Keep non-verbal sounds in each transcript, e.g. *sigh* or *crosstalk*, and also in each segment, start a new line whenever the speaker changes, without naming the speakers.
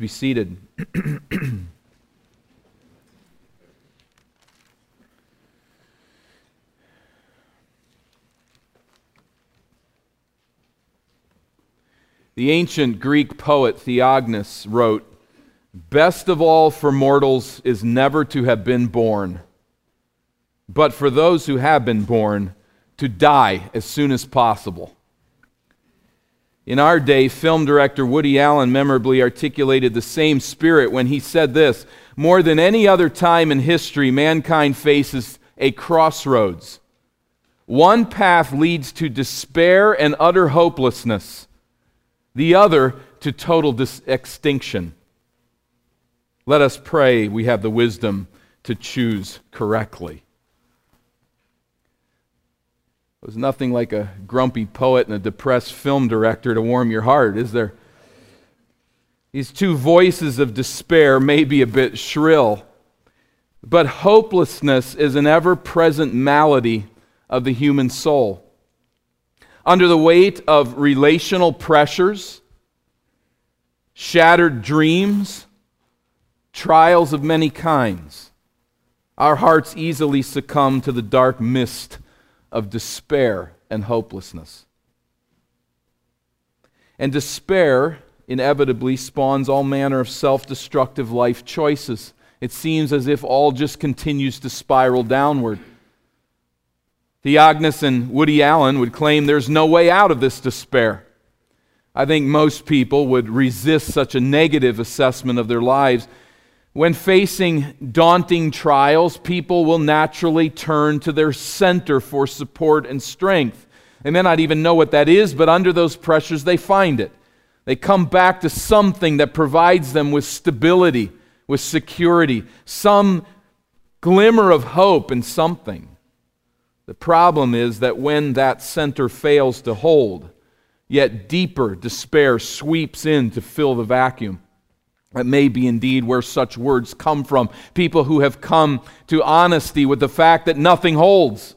be seated. *clears throat* the ancient Greek poet Theognis wrote, Best of all for mortals is never to have been born, but for those who have been born, to die as soon as possible. In our day, film director Woody Allen memorably articulated the same spirit when he said this More than any other time in history, mankind faces a crossroads. One path leads to despair and utter hopelessness, the other to total dis- extinction. Let us pray we have the wisdom to choose correctly. There's nothing like a grumpy poet and a depressed film director to warm your heart, is there? These two voices of despair may be a bit shrill, but hopelessness is an ever present malady of the human soul. Under the weight of relational pressures, shattered dreams, trials of many kinds, our hearts easily succumb to the dark mist of despair and hopelessness. And despair inevitably spawns all manner of self destructive life choices. It seems as if all just continues to spiral downward. Theognis and Woody Allen would claim there's no way out of this despair. I think most people would resist such a negative assessment of their lives when facing daunting trials, people will naturally turn to their center for support and strength. They may not even know what that is, but under those pressures, they find it. They come back to something that provides them with stability, with security, some glimmer of hope and something. The problem is that when that center fails to hold, yet deeper despair sweeps in to fill the vacuum. That may be indeed where such words come from. People who have come to honesty with the fact that nothing holds.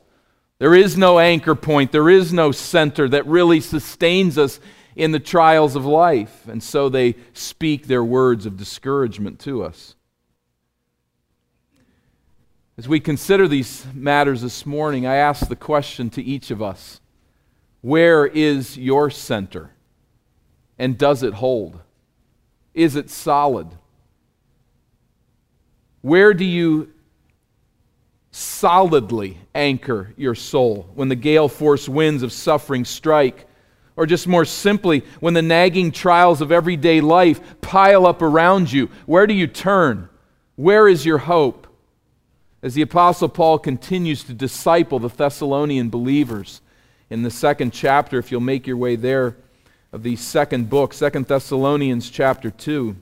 There is no anchor point, there is no center that really sustains us in the trials of life. And so they speak their words of discouragement to us. As we consider these matters this morning, I ask the question to each of us Where is your center? And does it hold? Is it solid? Where do you solidly anchor your soul when the gale force winds of suffering strike? Or just more simply, when the nagging trials of everyday life pile up around you, where do you turn? Where is your hope? As the Apostle Paul continues to disciple the Thessalonian believers in the second chapter, if you'll make your way there, of the second book, Second Thessalonians chapter 2.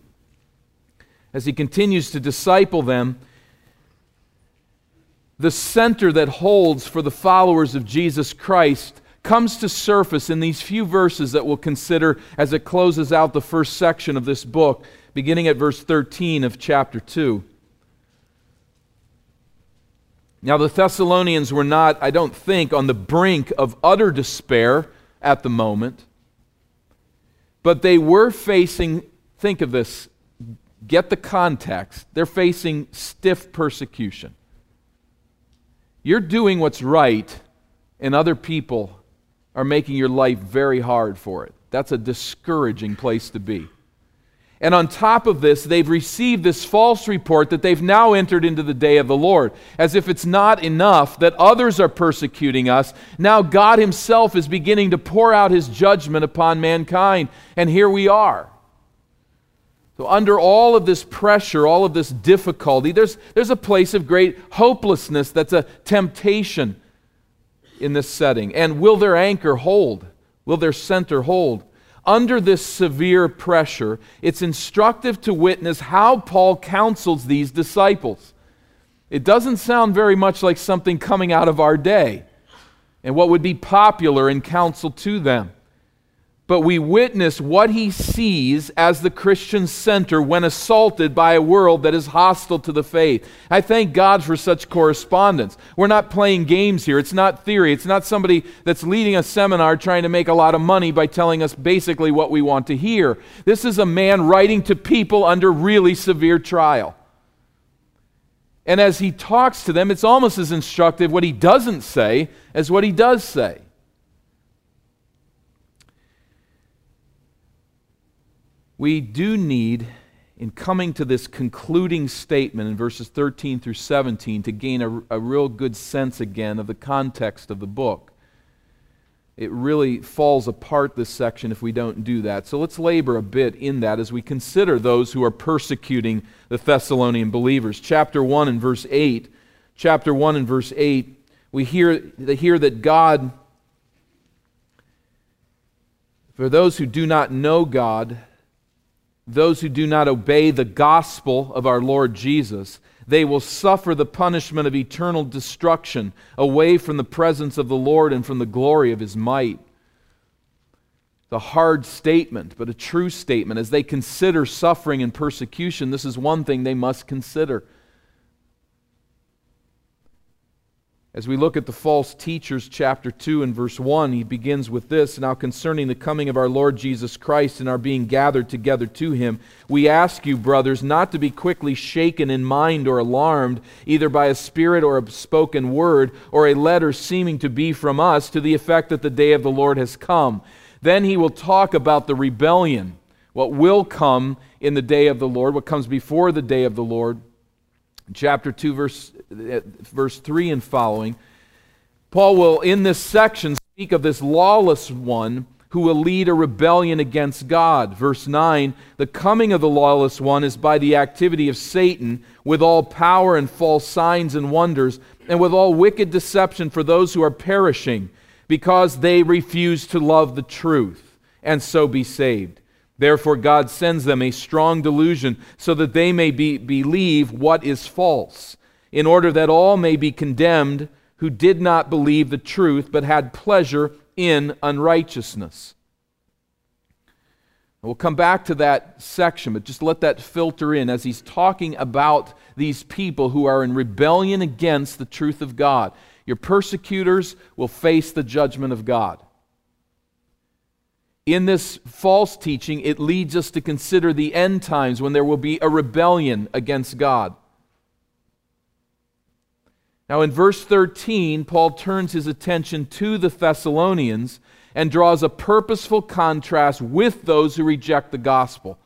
As he continues to disciple them, the center that holds for the followers of Jesus Christ comes to surface in these few verses that we'll consider as it closes out the first section of this book, beginning at verse 13 of chapter 2. Now, the Thessalonians were not, I don't think, on the brink of utter despair at the moment. But they were facing, think of this, get the context. They're facing stiff persecution. You're doing what's right, and other people are making your life very hard for it. That's a discouraging place to be. And on top of this, they've received this false report that they've now entered into the day of the Lord. As if it's not enough that others are persecuting us, now God Himself is beginning to pour out His judgment upon mankind. And here we are. So, under all of this pressure, all of this difficulty, there's, there's a place of great hopelessness that's a temptation in this setting. And will their anchor hold? Will their center hold? Under this severe pressure, it's instructive to witness how Paul counsels these disciples. It doesn't sound very much like something coming out of our day and what would be popular in counsel to them. But we witness what he sees as the Christian center when assaulted by a world that is hostile to the faith. I thank God for such correspondence. We're not playing games here. It's not theory. It's not somebody that's leading a seminar trying to make a lot of money by telling us basically what we want to hear. This is a man writing to people under really severe trial. And as he talks to them, it's almost as instructive what he doesn't say as what he does say. We do need, in coming to this concluding statement in verses 13 through 17, to gain a, a real good sense again of the context of the book. It really falls apart, this section, if we don't do that. So let's labor a bit in that as we consider those who are persecuting the Thessalonian believers. Chapter 1 and verse 8. Chapter 1 and verse 8, we hear, hear that God, for those who do not know God, those who do not obey the gospel of our Lord Jesus, they will suffer the punishment of eternal destruction away from the presence of the Lord and from the glory of his might. It's a hard statement, but a true statement. As they consider suffering and persecution, this is one thing they must consider. As we look at the false teachers, chapter 2 and verse 1, he begins with this Now, concerning the coming of our Lord Jesus Christ and our being gathered together to him, we ask you, brothers, not to be quickly shaken in mind or alarmed, either by a spirit or a spoken word, or a letter seeming to be from us, to the effect that the day of the Lord has come. Then he will talk about the rebellion, what will come in the day of the Lord, what comes before the day of the Lord chapter 2, verse, verse 3 and following, Paul will, in this section, speak of this lawless one who will lead a rebellion against God. Verse 9 The coming of the lawless one is by the activity of Satan, with all power and false signs and wonders, and with all wicked deception for those who are perishing, because they refuse to love the truth, and so be saved. Therefore, God sends them a strong delusion so that they may be, believe what is false, in order that all may be condemned who did not believe the truth but had pleasure in unrighteousness. We'll come back to that section, but just let that filter in as he's talking about these people who are in rebellion against the truth of God. Your persecutors will face the judgment of God in this false teaching, it leads us to consider the end times when there will be a rebellion against God. Now, in verse 13, Paul turns his attention to the Thessalonians and draws a purposeful contrast with those who reject the gospel.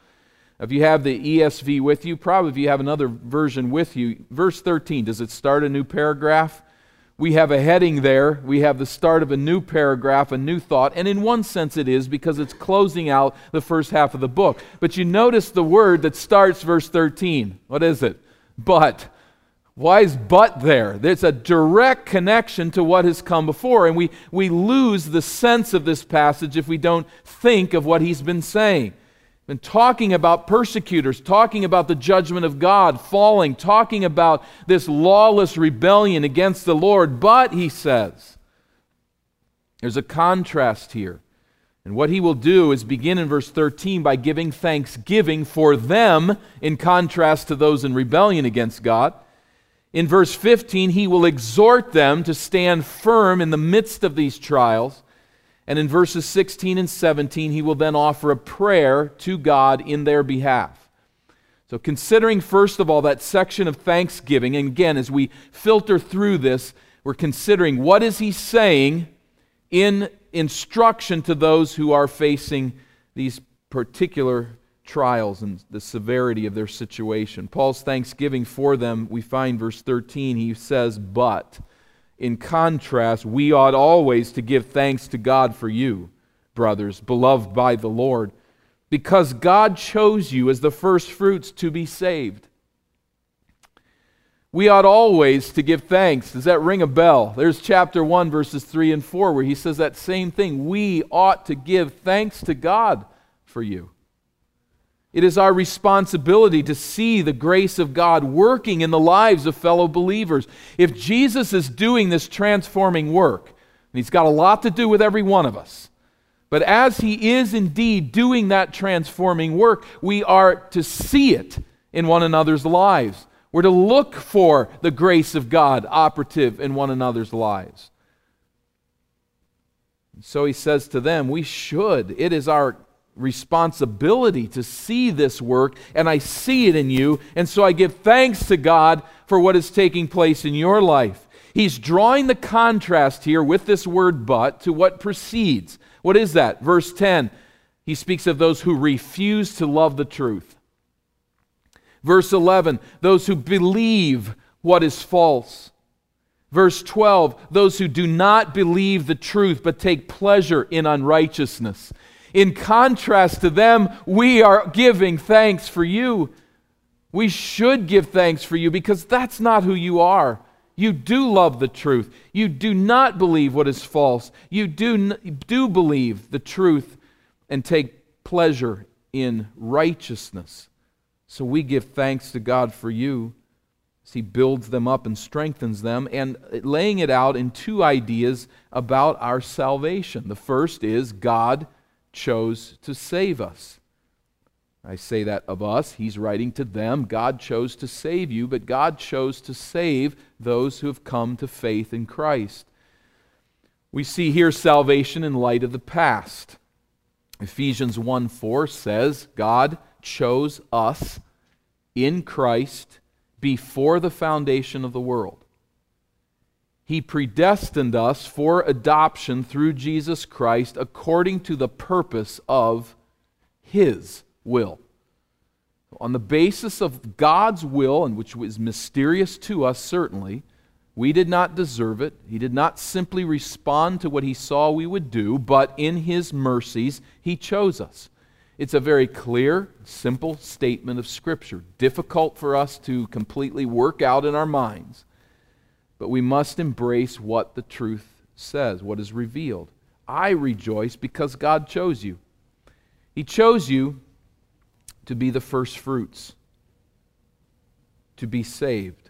If you have the ESV with you, probably if you have another version with you, verse 13, does it start a new paragraph? We have a heading there. We have the start of a new paragraph, a new thought. And in one sense, it is because it's closing out the first half of the book. But you notice the word that starts verse 13. What is it? But. Why is but there? There's a direct connection to what has come before. And we, we lose the sense of this passage if we don't think of what he's been saying been talking about persecutors, talking about the judgment of God falling, talking about this lawless rebellion against the Lord. But, he says, there's a contrast here. And what he will do is begin in verse 13 by giving thanksgiving for them in contrast to those in rebellion against God. In verse 15, he will exhort them to stand firm in the midst of these trials. And in verses 16 and 17, he will then offer a prayer to God in their behalf. So, considering first of all that section of thanksgiving, and again, as we filter through this, we're considering what is he saying in instruction to those who are facing these particular trials and the severity of their situation. Paul's thanksgiving for them, we find verse 13, he says, But in contrast, we ought always to give thanks to God for you, brothers, beloved by the Lord, because God chose you as the first fruits to be saved. We ought always to give thanks. Does that ring a bell? There's chapter 1, verses 3 and 4, where he says that same thing. We ought to give thanks to God for you. It is our responsibility to see the grace of God working in the lives of fellow believers. If Jesus is doing this transforming work, and he's got a lot to do with every one of us, But as He is indeed doing that transforming work, we are to see it in one another's lives. We're to look for the grace of God operative in one another's lives. So he says to them, We should. It is our responsibility to see this work, and I see it in you, and so I give thanks to God for what is taking place in your life. He's drawing the contrast here with this word but to what precedes. What is that? Verse 10, he speaks of those who refuse to love the truth. Verse 11, those who believe what is false. Verse 12, those who do not believe the truth but take pleasure in unrighteousness. In contrast to them, we are giving thanks for you. We should give thanks for you because that's not who you are. You do love the truth. You do not believe what is false. You do, do believe the truth and take pleasure in righteousness. So we give thanks to God for you as He builds them up and strengthens them, and laying it out in two ideas about our salvation. The first is God chose to save us. I say that of us. He's writing to them. God chose to save you, but God chose to save those who have come to faith in Christ. We see here salvation in light of the past. Ephesians 1 4 says, God chose us in Christ before the foundation of the world. He predestined us for adoption through Jesus Christ according to the purpose of His will. On the basis of God's will, and which was mysterious to us certainly, we did not deserve it. He did not simply respond to what He saw we would do, but in His mercies, He chose us. It's a very clear, simple statement of Scripture, difficult for us to completely work out in our minds. But we must embrace what the truth says, what is revealed. I rejoice because God chose you. He chose you to be the first fruits, to be saved.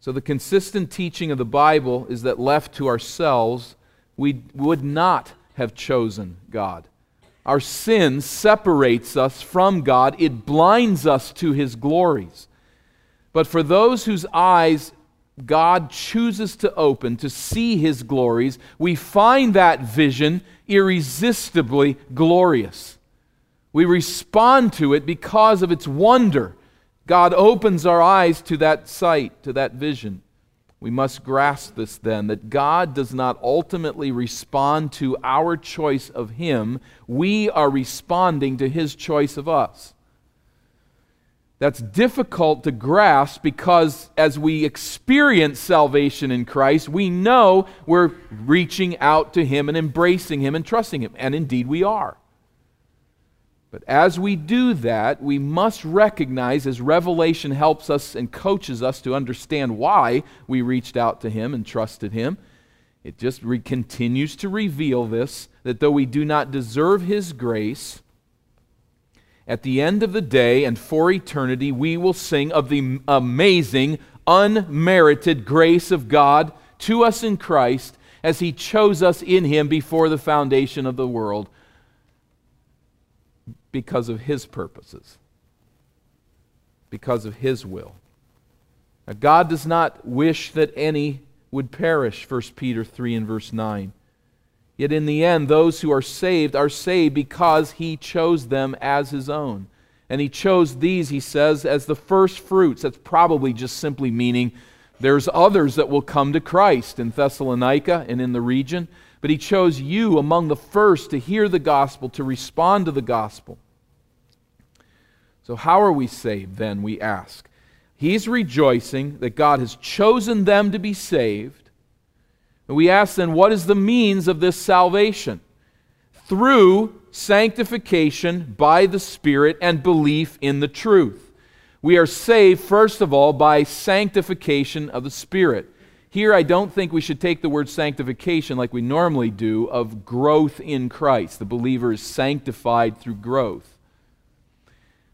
So, the consistent teaching of the Bible is that left to ourselves, we would not have chosen God. Our sin separates us from God, it blinds us to His glories. But for those whose eyes God chooses to open to see his glories, we find that vision irresistibly glorious. We respond to it because of its wonder. God opens our eyes to that sight, to that vision. We must grasp this then that God does not ultimately respond to our choice of Him, we are responding to His choice of us. That's difficult to grasp because as we experience salvation in Christ, we know we're reaching out to Him and embracing Him and trusting Him. And indeed we are. But as we do that, we must recognize, as Revelation helps us and coaches us to understand why we reached out to Him and trusted Him, it just re- continues to reveal this that though we do not deserve His grace, at the end of the day and for eternity, we will sing of the amazing, unmerited grace of God to us in Christ as He chose us in Him before the foundation of the world because of His purposes, because of His will. Now, God does not wish that any would perish, 1 Peter 3 and verse 9. Yet in the end, those who are saved are saved because he chose them as his own. And he chose these, he says, as the first fruits. That's probably just simply meaning there's others that will come to Christ in Thessalonica and in the region. But he chose you among the first to hear the gospel, to respond to the gospel. So, how are we saved then, we ask? He's rejoicing that God has chosen them to be saved and we ask then, what is the means of this salvation? Through sanctification by the Spirit and belief in the truth. We are saved, first of all, by sanctification of the Spirit. Here, I don't think we should take the word sanctification like we normally do of growth in Christ. The believer is sanctified through growth.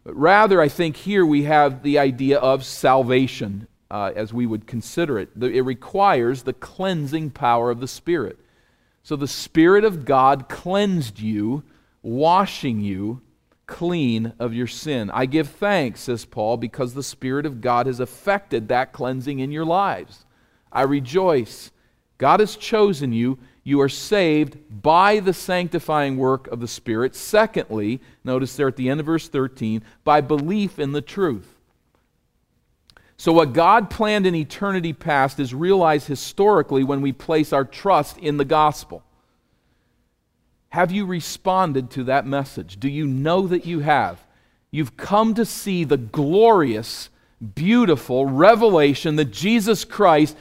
But rather, I think here we have the idea of salvation uh, as we would consider it. It requires the cleansing power of the Spirit. So the Spirit of God cleansed you, washing you clean of your sin. I give thanks, says Paul, because the Spirit of God has affected that cleansing in your lives. I rejoice. God has chosen you. You are saved by the sanctifying work of the Spirit. Secondly, notice there at the end of verse 13, by belief in the truth. So, what God planned in eternity past is realized historically when we place our trust in the gospel. Have you responded to that message? Do you know that you have? You've come to see the glorious, beautiful revelation that Jesus Christ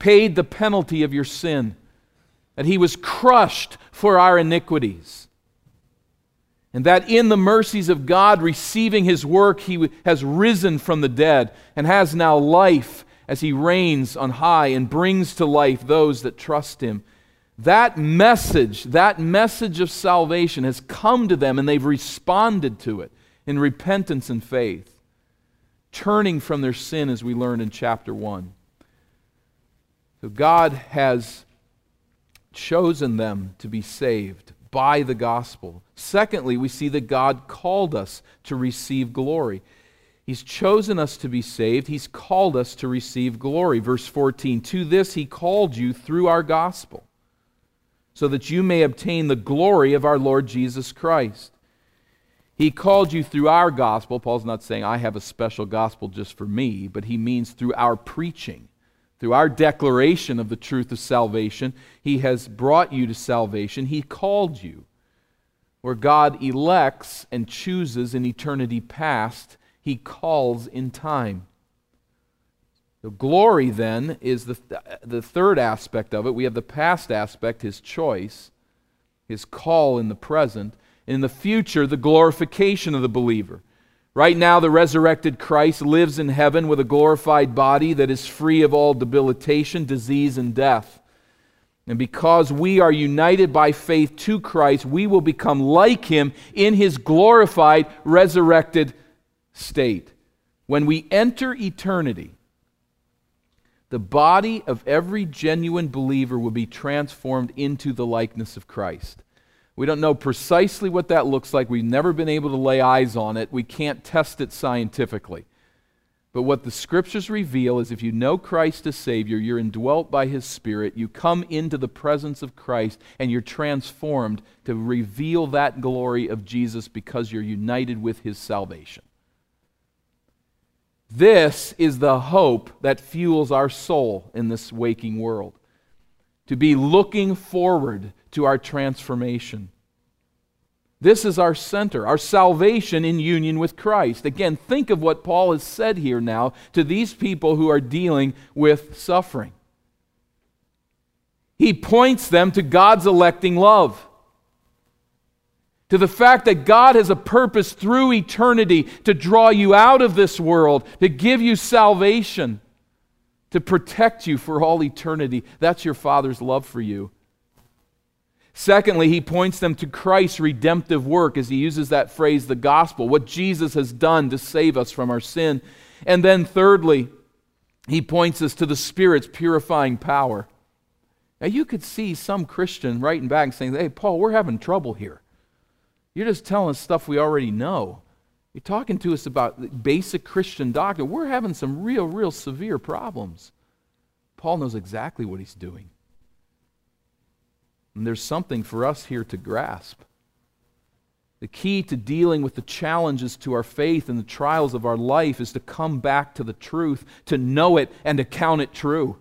paid the penalty of your sin, that he was crushed for our iniquities, and that in the mercies of God, receiving his work, he has risen from the dead and has now life as he reigns on high and brings to life those that trust him. That message, that message of salvation has come to them and they've responded to it in repentance and faith, turning from their sin as we learned in chapter 1. So God has chosen them to be saved by the gospel. Secondly, we see that God called us to receive glory. He's chosen us to be saved. He's called us to receive glory. Verse 14 To this he called you through our gospel so that you may obtain the glory of our Lord Jesus Christ. He called you through our gospel. Paul's not saying, I have a special gospel just for me, but he means through our preaching, through our declaration of the truth of salvation. He has brought you to salvation. He called you. Where God elects and chooses in eternity past, he calls in time. The glory, then, is the, the third aspect of it. We have the past aspect, his choice, his call in the present. In the future, the glorification of the believer. Right now, the resurrected Christ lives in heaven with a glorified body that is free of all debilitation, disease, and death. And because we are united by faith to Christ, we will become like him in his glorified, resurrected state. When we enter eternity, the body of every genuine believer will be transformed into the likeness of Christ. We don't know precisely what that looks like. We've never been able to lay eyes on it. We can't test it scientifically. But what the scriptures reveal is if you know Christ as Savior, you're indwelt by His Spirit, you come into the presence of Christ, and you're transformed to reveal that glory of Jesus because you're united with His salvation. This is the hope that fuels our soul in this waking world. To be looking forward to our transformation. This is our center, our salvation in union with Christ. Again, think of what Paul has said here now to these people who are dealing with suffering. He points them to God's electing love to the fact that God has a purpose through eternity to draw you out of this world, to give you salvation, to protect you for all eternity. That's your Father's love for you. Secondly, he points them to Christ's redemptive work as he uses that phrase, the gospel, what Jesus has done to save us from our sin. And then thirdly, he points us to the Spirit's purifying power. Now, you could see some Christian writing back and saying, Hey, Paul, we're having trouble here. You're just telling us stuff we already know. You're talking to us about basic Christian doctrine. We're having some real, real severe problems. Paul knows exactly what he's doing. And there's something for us here to grasp. The key to dealing with the challenges to our faith and the trials of our life is to come back to the truth, to know it, and to count it true.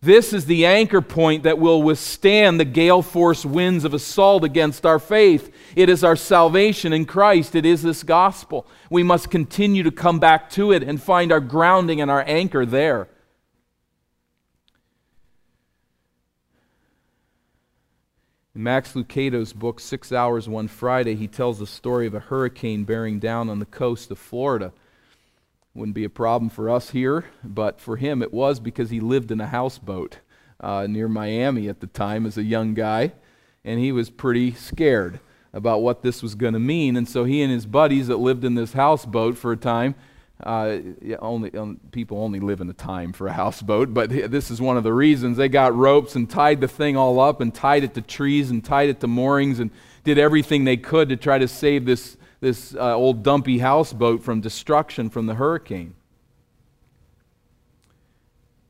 This is the anchor point that will withstand the gale force winds of assault against our faith. It is our salvation in Christ. It is this gospel. We must continue to come back to it and find our grounding and our anchor there. In Max Lucado's book, Six Hours One Friday, he tells the story of a hurricane bearing down on the coast of Florida. Wouldn't be a problem for us here, but for him it was because he lived in a houseboat uh, near Miami at the time as a young guy, and he was pretty scared about what this was going to mean. And so he and his buddies that lived in this houseboat for a time Uh, only um, people only live in a time for a houseboat, but this is one of the reasons they got ropes and tied the thing all up and tied it to trees and tied it to moorings and did everything they could to try to save this this uh, old dumpy houseboat from destruction from the hurricane.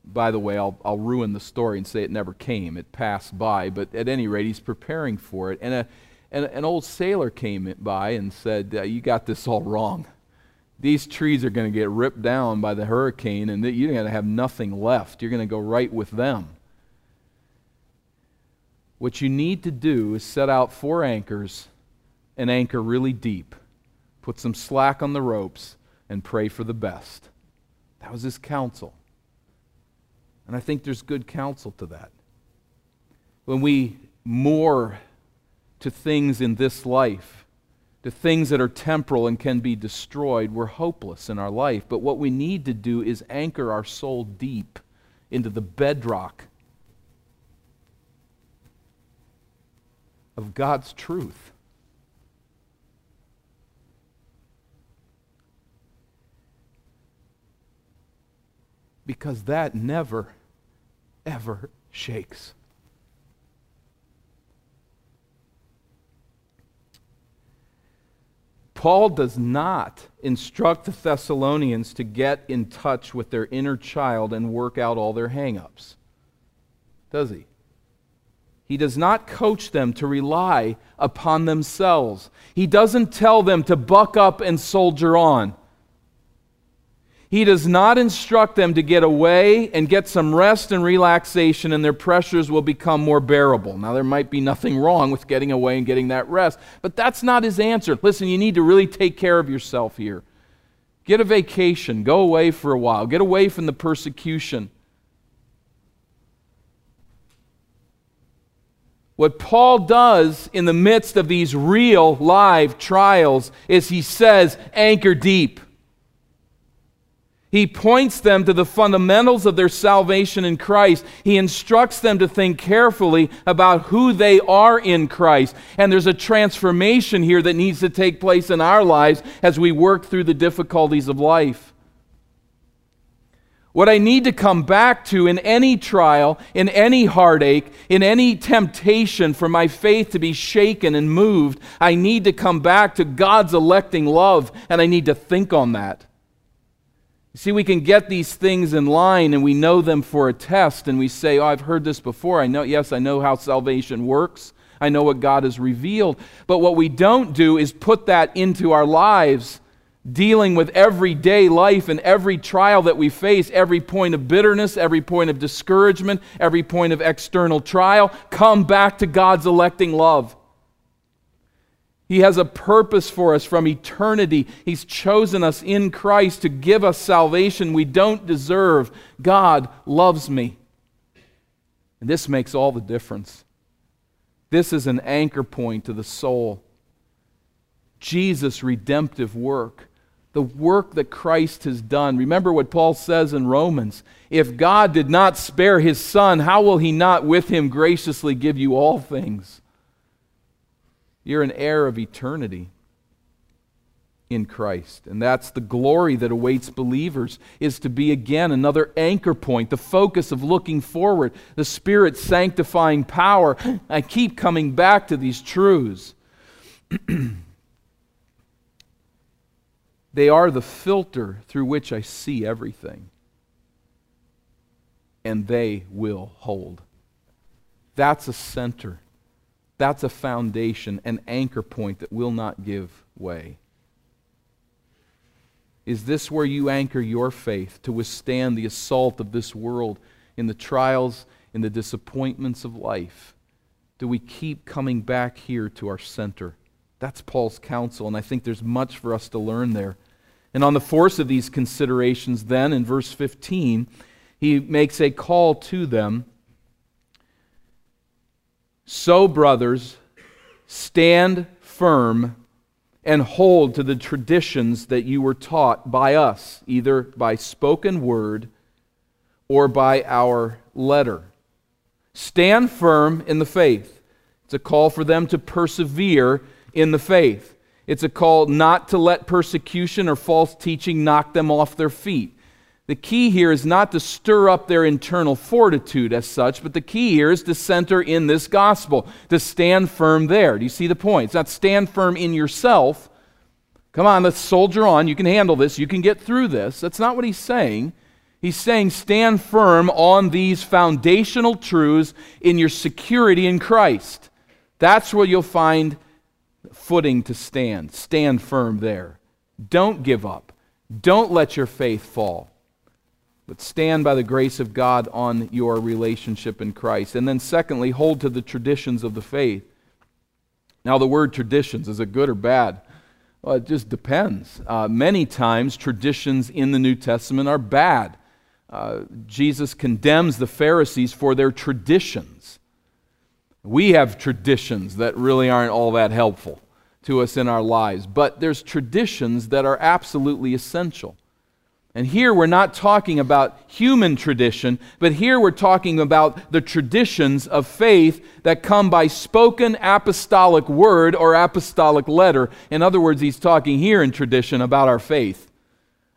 By the way, I'll, I'll ruin the story and say it never came. It passed by, but at any rate, he's preparing for it. And, a, and an old sailor came by and said, uh, You got this all wrong these trees are going to get ripped down by the hurricane and you're going to have nothing left. You're going to go right with them. What you need to do is set out four anchors and anchor really deep. Put some slack on the ropes and pray for the best. That was his counsel. And I think there's good counsel to that. When we moor to things in this life, to things that are temporal and can be destroyed, we're hopeless in our life. But what we need to do is anchor our soul deep into the bedrock of God's truth. Because that never, ever shakes. Paul does not instruct the Thessalonians to get in touch with their inner child and work out all their hangups. Does he? He does not coach them to rely upon themselves. He doesn't tell them to buck up and soldier on. He does not instruct them to get away and get some rest and relaxation, and their pressures will become more bearable. Now, there might be nothing wrong with getting away and getting that rest, but that's not his answer. Listen, you need to really take care of yourself here. Get a vacation, go away for a while, get away from the persecution. What Paul does in the midst of these real live trials is he says, anchor deep. He points them to the fundamentals of their salvation in Christ. He instructs them to think carefully about who they are in Christ. And there's a transformation here that needs to take place in our lives as we work through the difficulties of life. What I need to come back to in any trial, in any heartache, in any temptation for my faith to be shaken and moved, I need to come back to God's electing love, and I need to think on that. See, we can get these things in line and we know them for a test, and we say, Oh, I've heard this before. I know, yes, I know how salvation works. I know what God has revealed. But what we don't do is put that into our lives, dealing with everyday life and every trial that we face, every point of bitterness, every point of discouragement, every point of external trial. Come back to God's electing love. He has a purpose for us from eternity. He's chosen us in Christ to give us salvation we don't deserve. God loves me. And this makes all the difference. This is an anchor point to the soul. Jesus' redemptive work, the work that Christ has done. Remember what Paul says in Romans if God did not spare his Son, how will he not with him graciously give you all things? You're an heir of eternity in Christ. And that's the glory that awaits believers is to be again another anchor point, the focus of looking forward, the spirit sanctifying power. I keep coming back to these truths. *clears throat* they are the filter through which I see everything. And they will hold. That's a center. That's a foundation, an anchor point that will not give way. Is this where you anchor your faith to withstand the assault of this world in the trials, in the disappointments of life? Do we keep coming back here to our center? That's Paul's counsel, and I think there's much for us to learn there. And on the force of these considerations, then, in verse 15, he makes a call to them so, brothers, stand firm and hold to the traditions that you were taught by us, either by spoken word or by our letter. Stand firm in the faith. It's a call for them to persevere in the faith. It's a call not to let persecution or false teaching knock them off their feet. The key here is not to stir up their internal fortitude as such, but the key here is to center in this gospel, to stand firm there. Do you see the point? It's not stand firm in yourself. Come on, let's soldier on. You can handle this. You can get through this. That's not what he's saying. He's saying stand firm on these foundational truths in your security in Christ. That's where you'll find footing to stand. Stand firm there. Don't give up. Don't let your faith fall but stand by the grace of God on your relationship in Christ. And then, secondly, hold to the traditions of the faith. Now, the word traditions, is it good or bad? Well, it just depends. Uh, many times, traditions in the New Testament are bad. Uh, Jesus condemns the Pharisees for their traditions. We have traditions that really aren't all that helpful to us in our lives, but there's traditions that are absolutely essential. And here we're not talking about human tradition, but here we're talking about the traditions of faith that come by spoken apostolic word or apostolic letter. In other words, he's talking here in tradition about our faith,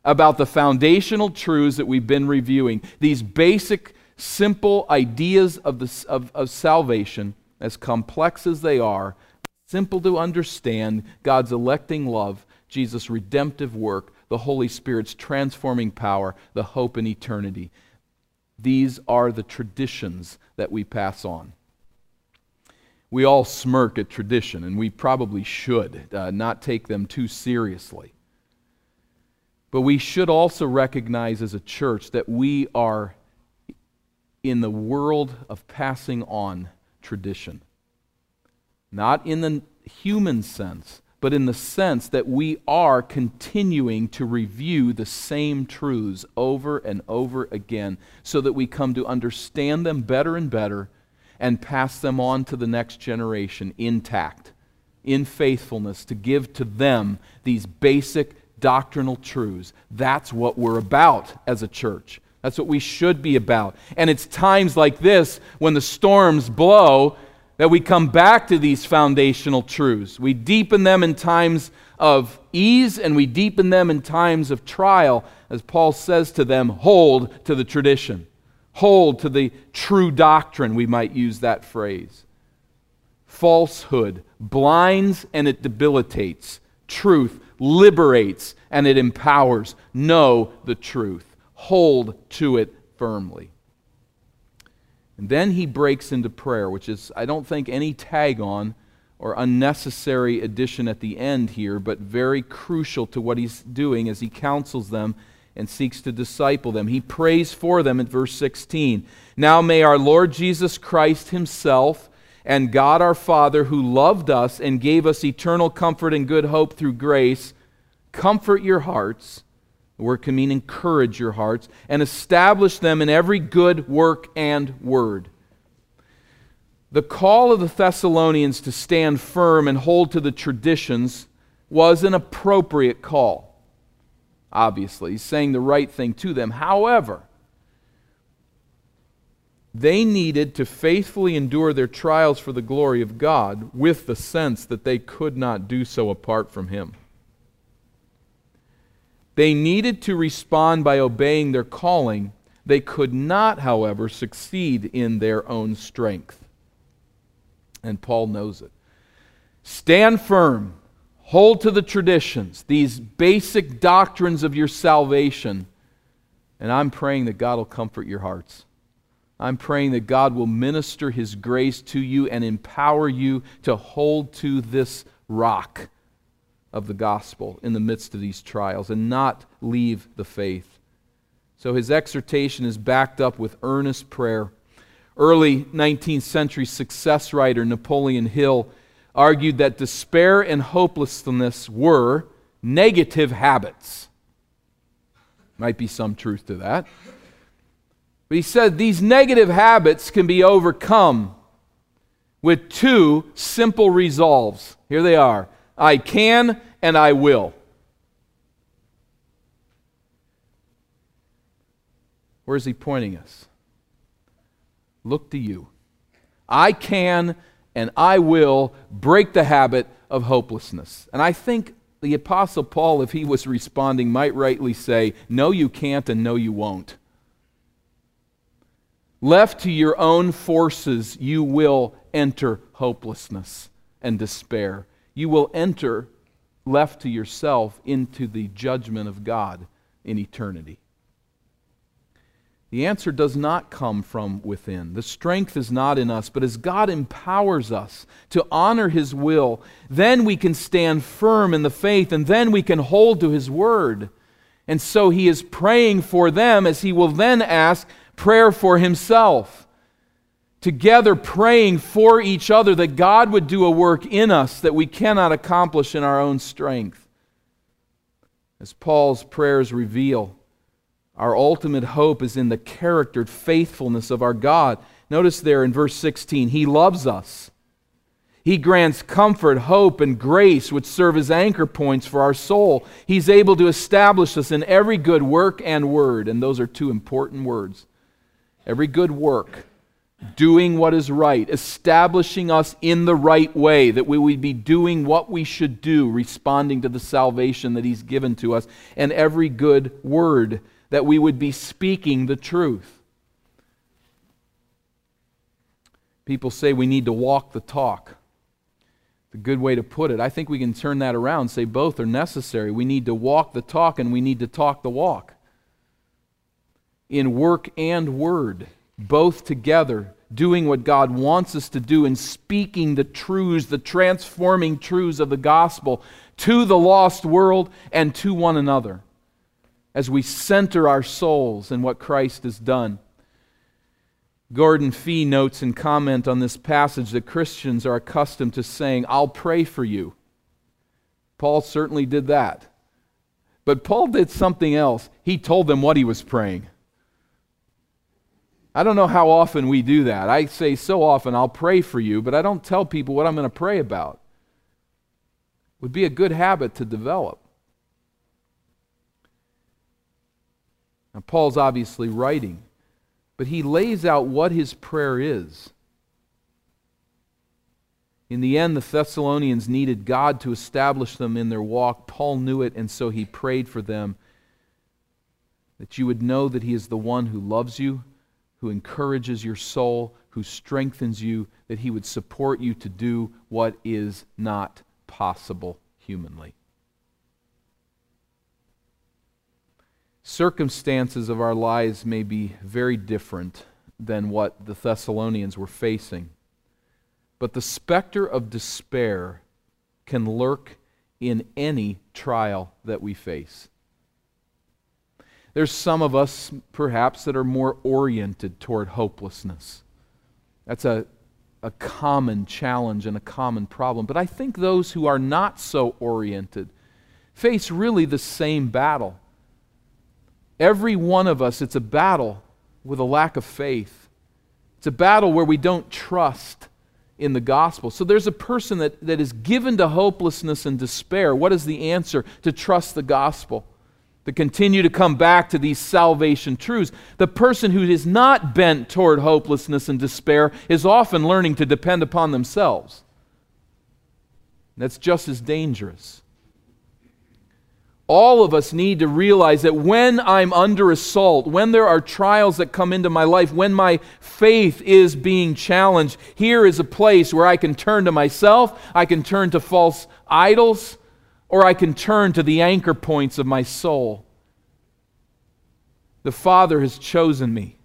about the foundational truths that we've been reviewing, these basic, simple ideas of, the, of, of salvation, as complex as they are, simple to understand God's electing love, Jesus' redemptive work the Holy Spirit's transforming power, the hope in eternity. These are the traditions that we pass on. We all smirk at tradition, and we probably should uh, not take them too seriously. But we should also recognize as a church that we are in the world of passing on tradition. Not in the human sense, but in the sense that we are continuing to review the same truths over and over again so that we come to understand them better and better and pass them on to the next generation intact, in faithfulness, to give to them these basic doctrinal truths. That's what we're about as a church. That's what we should be about. And it's times like this when the storms blow that we come back to these foundational truths. We deepen them in times of ease and we deepen them in times of trial. As Paul says to them, hold to the tradition, hold to the true doctrine, we might use that phrase. Falsehood blinds and it debilitates, truth liberates and it empowers. Know the truth, hold to it firmly. And then he breaks into prayer, which is, I don't think, any tag on or unnecessary addition at the end here, but very crucial to what he's doing as he counsels them and seeks to disciple them. He prays for them in verse 16. Now may our Lord Jesus Christ himself and God our Father, who loved us and gave us eternal comfort and good hope through grace, comfort your hearts the word can mean encourage your hearts and establish them in every good work and word. The call of the Thessalonians to stand firm and hold to the traditions was an appropriate call. Obviously, he's saying the right thing to them. However, they needed to faithfully endure their trials for the glory of God with the sense that they could not do so apart from Him. They needed to respond by obeying their calling. They could not, however, succeed in their own strength. And Paul knows it. Stand firm, hold to the traditions, these basic doctrines of your salvation. And I'm praying that God will comfort your hearts. I'm praying that God will minister His grace to you and empower you to hold to this rock of the gospel in the midst of these trials and not leave the faith. So his exhortation is backed up with earnest prayer. Early 19th century success writer Napoleon Hill argued that despair and hopelessness were negative habits. Might be some truth to that. But he said these negative habits can be overcome with two simple resolves. Here they are I can and I will. Where's he pointing us? Look to you. I can and I will break the habit of hopelessness. And I think the Apostle Paul, if he was responding, might rightly say, No, you can't, and no, you won't. Left to your own forces, you will enter hopelessness and despair. You will enter, left to yourself, into the judgment of God in eternity. The answer does not come from within. The strength is not in us, but as God empowers us to honor His will, then we can stand firm in the faith and then we can hold to His word. And so He is praying for them as He will then ask prayer for Himself. Together, praying for each other that God would do a work in us that we cannot accomplish in our own strength. As Paul's prayers reveal, our ultimate hope is in the charactered faithfulness of our God. Notice there in verse 16, He loves us. He grants comfort, hope, and grace, which serve as anchor points for our soul. He's able to establish us in every good work and word, and those are two important words. Every good work, doing what is right, establishing us in the right way, that we would be doing what we should do, responding to the salvation that He's given to us, and every good word that we would be speaking the truth. People say we need to walk the talk. A good way to put it. I think we can turn that around, say both are necessary. We need to walk the talk and we need to talk the walk. In work and word, both together, doing what God wants us to do and speaking the truths, the transforming truths of the gospel to the lost world and to one another as we center our souls in what Christ has done. Gordon Fee notes in comment on this passage that Christians are accustomed to saying, I'll pray for you. Paul certainly did that. But Paul did something else. He told them what he was praying. I don't know how often we do that. I say so often, I'll pray for you, but I don't tell people what I'm going to pray about. It would be a good habit to develop. Now, Paul's obviously writing, but he lays out what his prayer is. In the end, the Thessalonians needed God to establish them in their walk. Paul knew it, and so he prayed for them that you would know that he is the one who loves you, who encourages your soul, who strengthens you, that he would support you to do what is not possible humanly. circumstances of our lives may be very different than what the Thessalonians were facing. But the specter of despair can lurk in any trial that we face. There's some of us, perhaps, that are more oriented toward hopelessness. That's a, a common challenge and a common problem. But I think those who are not so oriented face really the same battle. Every one of us, it's a battle with a lack of faith. It's a battle where we don't trust in the gospel. So there's a person that, that is given to hopelessness and despair. What is the answer? To trust the gospel, to continue to come back to these salvation truths. The person who is not bent toward hopelessness and despair is often learning to depend upon themselves. That's just as dangerous all of us need to realize that when I'm under assault, when there are trials that come into my life, when my faith is being challenged, here is a place where I can turn to myself, I can turn to false idols, or I can turn to the anchor points of my soul. The Father has chosen me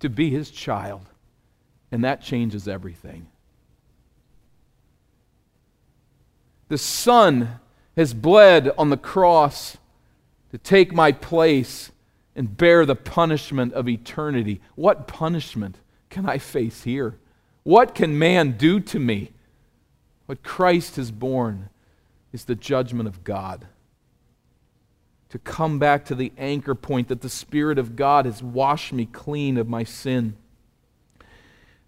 to be His child, and that changes everything. The Son has bled on the cross to take my place and bear the punishment of eternity. What punishment can I face here? What can man do to me? What Christ has borne is the judgment of God. To come back to the anchor point that the Spirit of God has washed me clean of my sin.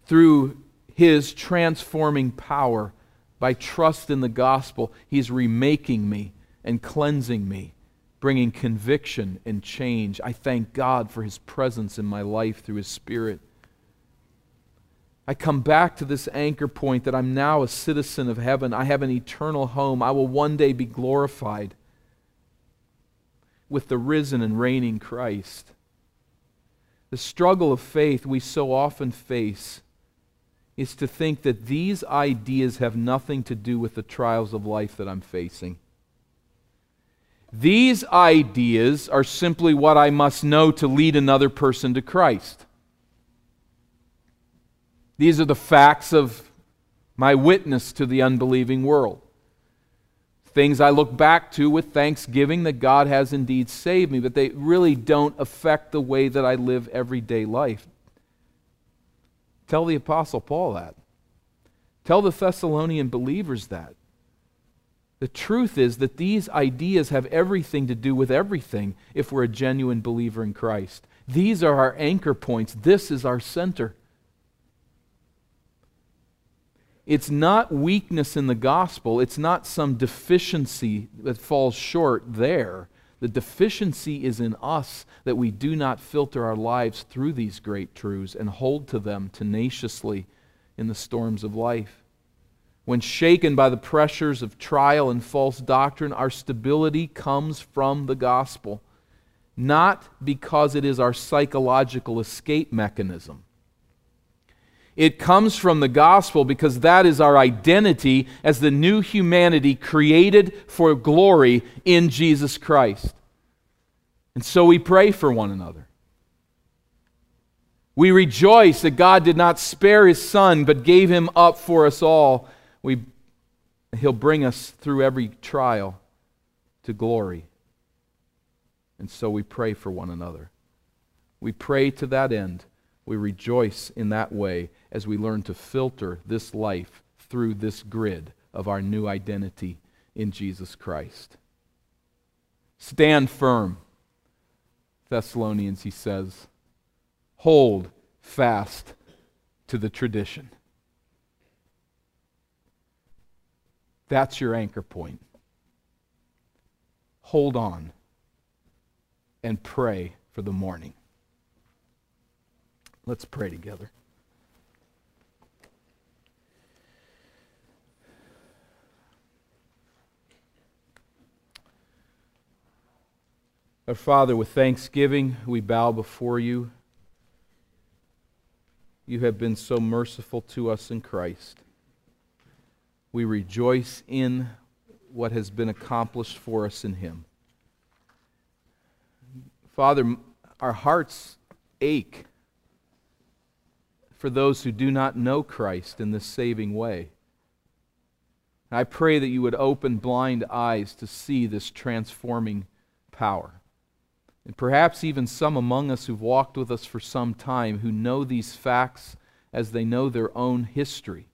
Through His transforming power, by trust in the gospel, He's remaking me and cleansing me, bringing conviction and change. I thank God for His presence in my life through His Spirit. I come back to this anchor point that I'm now a citizen of heaven. I have an eternal home. I will one day be glorified with the risen and reigning Christ. The struggle of faith we so often face is to think that these ideas have nothing to do with the trials of life that I'm facing. These ideas are simply what I must know to lead another person to Christ. These are the facts of my witness to the unbelieving world. Things I look back to with thanksgiving that God has indeed saved me, but they really don't affect the way that I live everyday life. Tell the Apostle Paul that. Tell the Thessalonian believers that. The truth is that these ideas have everything to do with everything if we're a genuine believer in Christ. These are our anchor points. This is our center. It's not weakness in the gospel, it's not some deficiency that falls short there. The deficiency is in us that we do not filter our lives through these great truths and hold to them tenaciously in the storms of life. When shaken by the pressures of trial and false doctrine, our stability comes from the gospel, not because it is our psychological escape mechanism. It comes from the gospel because that is our identity as the new humanity created for glory in Jesus Christ. And so we pray for one another. We rejoice that God did not spare his son, but gave him up for us all. We, he'll bring us through every trial to glory. And so we pray for one another. We pray to that end. We rejoice in that way as we learn to filter this life through this grid of our new identity in Jesus Christ. Stand firm, Thessalonians, he says. Hold fast to the tradition. That's your anchor point. Hold on and pray for the morning. Let's pray together. Our Father, with thanksgiving, we bow before you. You have been so merciful to us in Christ. We rejoice in what has been accomplished for us in Him. Father, our hearts ache for those who do not know Christ in this saving way. I pray that you would open blind eyes to see this transforming power. And perhaps even some among us who've walked with us for some time who know these facts as they know their own history.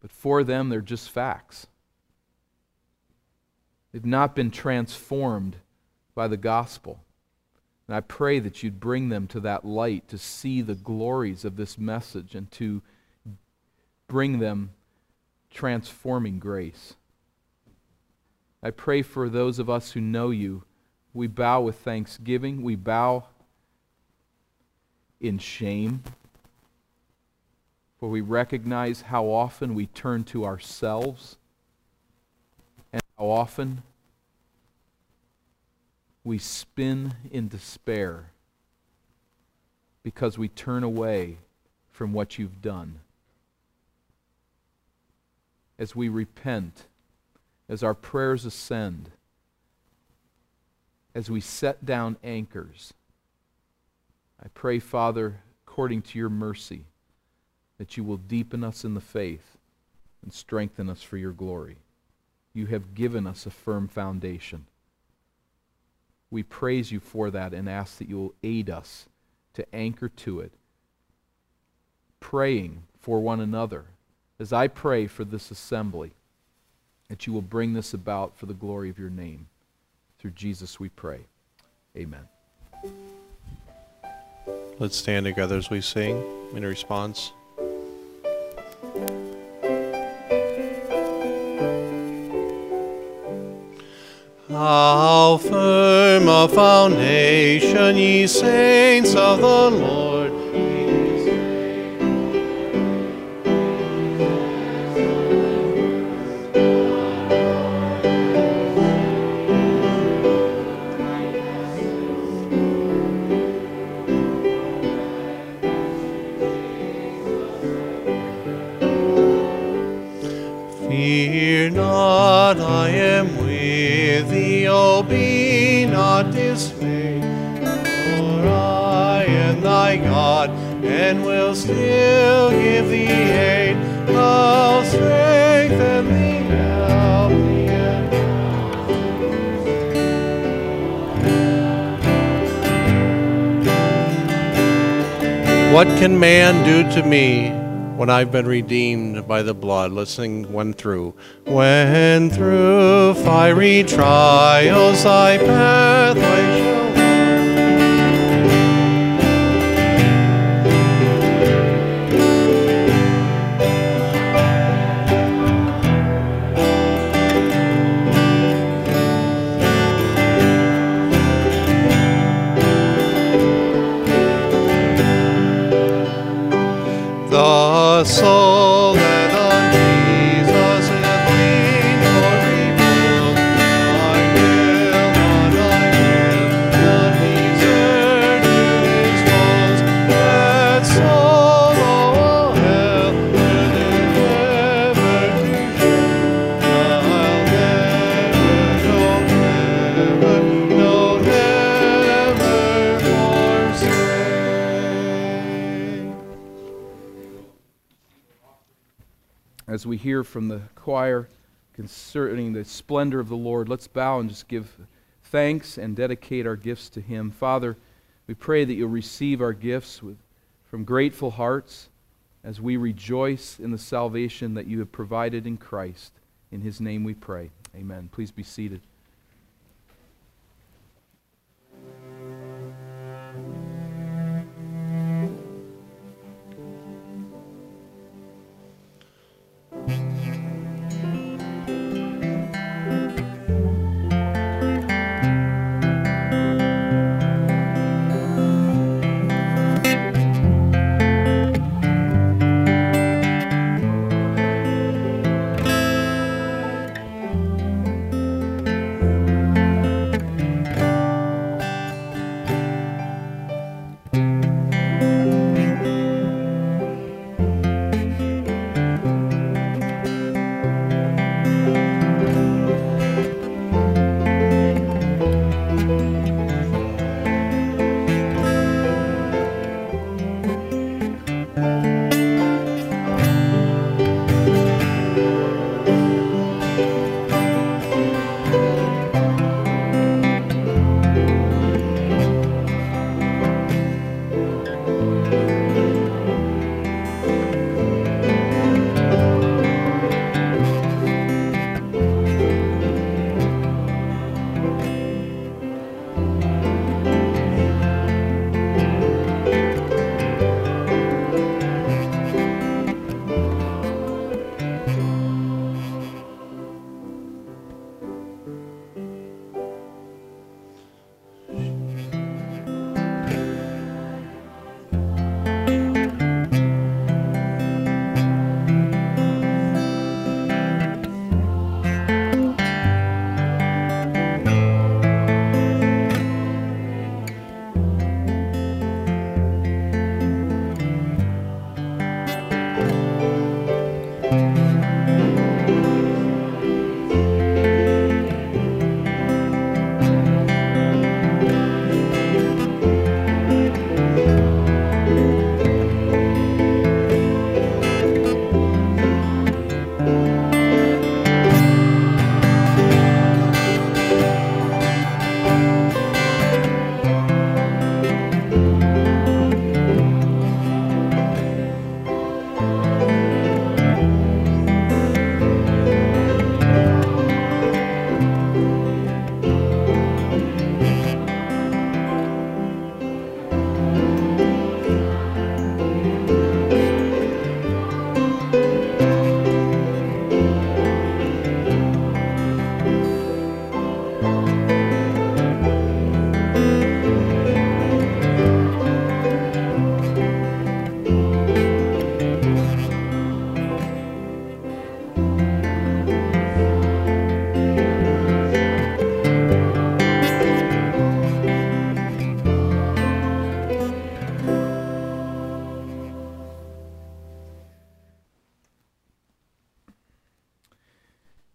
But for them, they're just facts. They've not been transformed by the gospel. And I pray that you'd bring them to that light to see the glories of this message and to bring them transforming grace. I pray for those of us who know you we bow with thanksgiving. We bow in shame. For we recognize how often we turn to ourselves and how often we spin in despair because we turn away from what you've done. As we repent, as our prayers ascend, as we set down anchors. I pray, Father, according to your mercy, that you will deepen us in the faith and strengthen us for your glory. You have given us a firm foundation. We praise you for that and ask that you will aid us to anchor to it, praying for one another. As I pray for this assembly, that you will bring this about for the glory of your name. Through Jesus we pray. Amen.
Let's stand together as we sing in response. How firm a foundation, ye saints of the Lord, God, and will still give thee aid. I'll strengthen thee, help thee, and What can man do to me when I've been redeemed by the blood? Let's sing one through. When through fiery trials thy pathway
hear from the choir concerning the splendor of the Lord, let's bow and just give thanks and dedicate our gifts to Him. Father, we pray that you'll receive our gifts with, from grateful hearts as we rejoice in the salvation that you have provided in Christ. In His name we pray. Amen. Please be seated.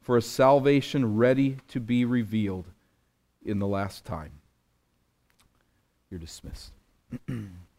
for a salvation ready to be revealed in the last time. You're dismissed. *clears throat*